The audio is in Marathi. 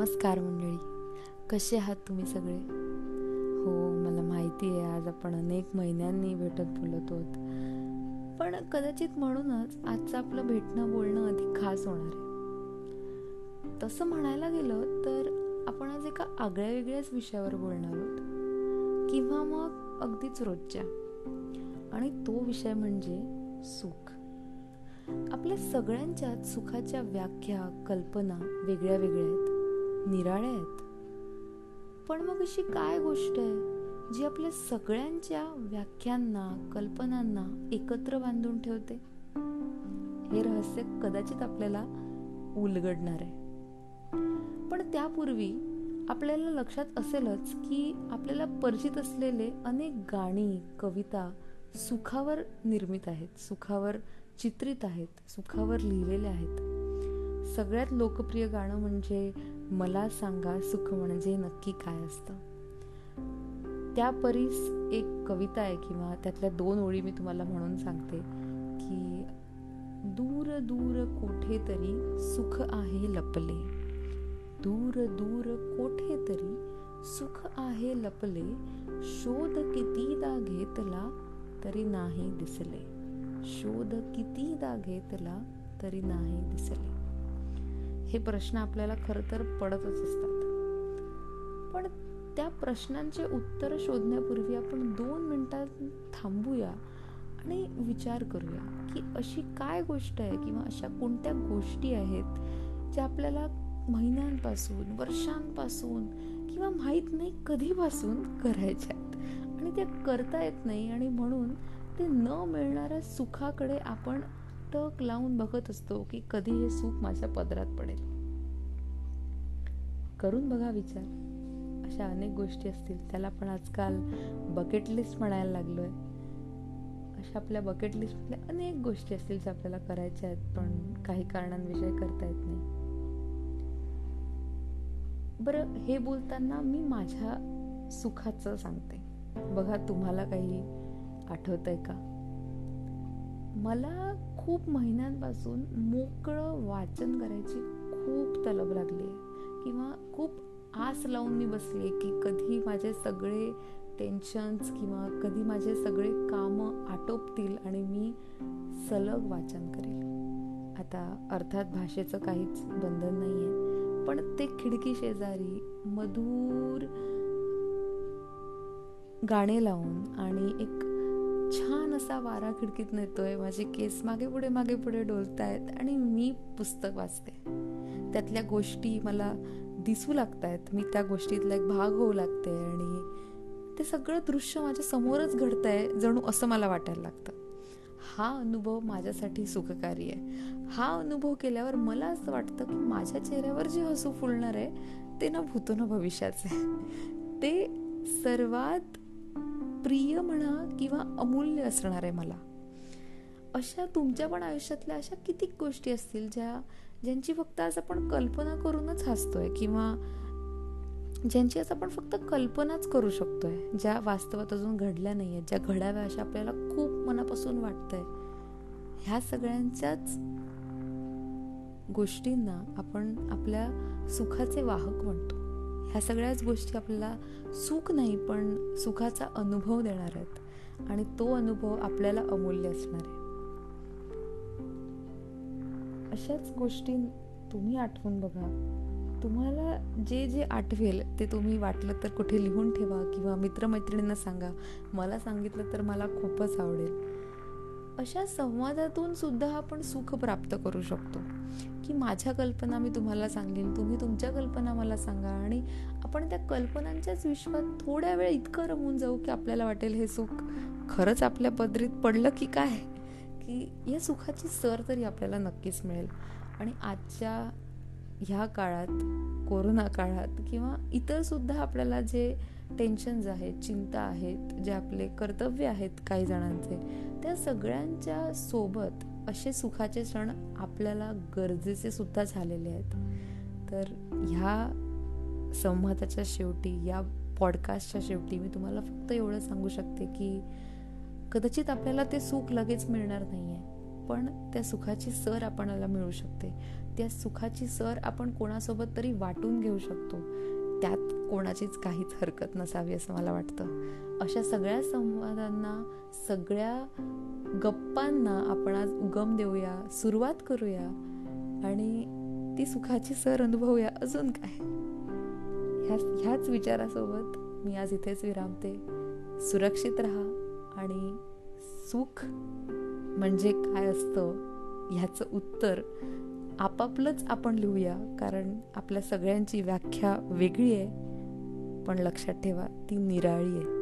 नमस्कार मंडळी. कसे आहात तुम्ही सगळे? हो मला माहिती आहे आज आपण अनेक महिन्यांनी भेटत बोलत आहोत पण कदाचित म्हणूनच आजचं आपलं भेटणं बोलणं अधिक खास होणार आहे. तसं म्हणायला गेलं तर आपण आज एका आगळ्या वेगळ्याच विषयावर बोलणार आहोत. किंवा मग अगदीच रोजच्या. आणि तो विषय म्हणजे सुख. आपल्या सगळ्यांच्याच सुखाच्या व्याख्या कल्पना वेगळ्या वेगळ्या आहेत. निराळ्या आहेत. पण मग अशी काय गोष्ट आहे? जी आपल्या सगळ्यांच्या व्याख्यांना कल्पनांना एकत्र बांधून ठेवते. हे रहस्य कदाचित आपल्याला उलगडणार आहे. पण त्यापूर्वी आपल्याला लक्षात असेलच की आपल्याला परिचित असलेले अनेक गाणी कविता सुखावर निर्मित आहेत सुखावर चित्रित आहेत सुखावर लिहिलेले आहेत. सगळ्यात लोकप्रिय गाणं म्हणजे मला सांगा सुख म्हणजे नक्की काय असतं. त्या परीस एक कविता आहे किंवा त्यातल्या दोन ओळी मी तुम्हाला म्हणून सांगते की दूर दूर कोठे तरी सुख आहे लपले. दूर दूर कोठे तरी सुख आहे लपले. शोध कितीदा घेतला तरी नाही दिसले. शोध कितीदा घेतला तरी नाही दिसले. हे प्रश्न आपल्याला खरं तर पडतच असतात. पण त्या प्रश्नांचे उत्तर शोधण्यापूर्वी आपण दोन मिनिटात थांबूया आणि विचार करूया की अशी काय गोष्ट आहे किंवा अशा कोणत्या गोष्टी आहेत ज्या आपल्याला महिन्यांपासून वर्षांपासून किंवा माहीत नाही कधीपासून करायच्या आहेत. आणि त्या करता येत नाही आणि म्हणून ते न मिळणाऱ्या सुखाकडे आपण टक लावून बघत असतो की कधी हे सुख माझ्या पदरात पडेल. करून बघा विचार. अशा अनेक गोष्टी असतील त्याला पण आजकाल बकेट लिस्ट म्हणायला लागलोय. अशा आपल्या बकेट लिस्टमधल्या अनेक गोष्टी असतील ज्या आपल्याला करायच्या आहेत पण काही कारणांविषयी करता येत नाही. बरं हे बोलताना मी माझ्या सुखाचं सांगते. बघा तुम्हाला काही आठवत आहे का? मला खूप महिन्यांपासून मोकळं वाचन करायची खूप तलब लागली. आहे किंवा खूप आस लावून मी बसली की कधी माझे सगळे टेन्शन्स किंवा कधी माझे सगळे कामं आटोपतील आणि मी सलग वाचन करेल. आता अर्थात भाषेचं काहीच बंधन नाही आहे पण ते खिडकी शेजारी मधुर गाणे लावून आणि एक छान असा वारा खिडकीत नेतोय माझे केस मागे पुढे मागे पुढे डोलतायत आणि मी पुस्तक वाचते. त्यातल्या गोष्टी मला दिसू लागतायत. मी त्या गोष्टीतला एक भाग होऊ लागते आणि ते सगळं दृश्य माझ्या समोरच घडतंय जणू असं मला वाटायला लागतं. हा अनुभव माझ्यासाठी सुखकारी आहे. हा अनुभव केल्यावर मला असं वाटतं की माझ्या चेहऱ्यावर जे हसू फुलणार आहे ते ना भूतो ना भविष्याचे. ते सर्वात प्रिय म्हणा किंवा अमूल्य असणार आहे मला. अशा तुमच्या पण आयुष्यातल्या अशा कितीक गोष्टी असतील ज्या ज्यांची फक्त आज आपण कल्पना करूनच हसतोय किंवा ज्यांची आज आपण फक्त कल्पनाच करू शकतोय ज्या वास्तवात अजून घडल्या नाही आहेत ज्या घडाव्या अशा आपल्याला खूप मनापासून वाटतंय. ह्या सगळ्यांच्याच गोष्टींना आपण आपल्या सुखाचे वाहक म्हणतो. ह्या सगळ्याच गोष्टी आपल्याला सुख नाही पण सुखाचा अनुभव देणार आहेत. आणि तो अनुभव आपल्याला अमूल्य असणार आहे. अशाच गोष्टी तुम्ही आठवून बघा. तुम्हाला जे जे आठवेल ते तुम्ही वाटलं तर कुठे लिहून ठेवा किंवा मित्रमैत्रिणींना सांगा. मला सांगितलं तर मला खूपच आवडेल. अशा संवादातून सुद्धा आपण सुख प्राप्त करू शकतो. की माझ्या कल्पना मी तुम्हाला सांगेन तुम्ही तुमच्या कल्पना मला सांगा आणि आपण त्या कल्पनांच्याच विश्वात थोड्या वेळ इतकं रमून जाऊ की आपल्याला वाटेल हे सुख खरंच आपल्या पदरीत पडलं की काय? की या सुखाची सर तरी आपल्याला नक्कीच मिळेल. आणि आजच्या ह्या काळात कोरोना काळात किंवा इतर सुद्धा आपल्याला जे टेन्शन्स आहेत चिंता आहेत जे आपले कर्तव्य आहेत काही जणांचे त्या सगळ्यांच्या सोबत असे सुखाचे क्षण आपल्याला गरजेचे सुद्धा झालेले आहेत. तर ह्या संवादाच्या शेवटी या पॉडकास्टच्या शेवटी मी तुम्हाला फक्त एवढं सांगू शकते की कदाचित आपल्याला ते सुख लगेच मिळणार नाही आहे पण त्या सुखाची सर आपणाला मिळू शकते. त्या सुखाची सर आपण कोणासोबत तरी वाटून घेऊ शकतो. त्यात कोणाचीच काहीच हरकत नसावी असं मला वाटतं. अशा सगळ्या संवादांना सगळ्या गप्पांना आपण आज उगम देऊया सुरुवात करूया आणि ती सुखाची सर अनुभवूया. अजून काय? ह्याच ह्याच विचारासोबत मी आज इथेच विरामते. सुरक्षित राहा आणि सुख म्हणजे काय असतं ह्याचं उत्तर आपापलंच आपण लिहूया कारण आपल्या सगळ्यांची व्याख्या वेगळी आहे. पण लक्षात ठेवा ती निराळी आहे.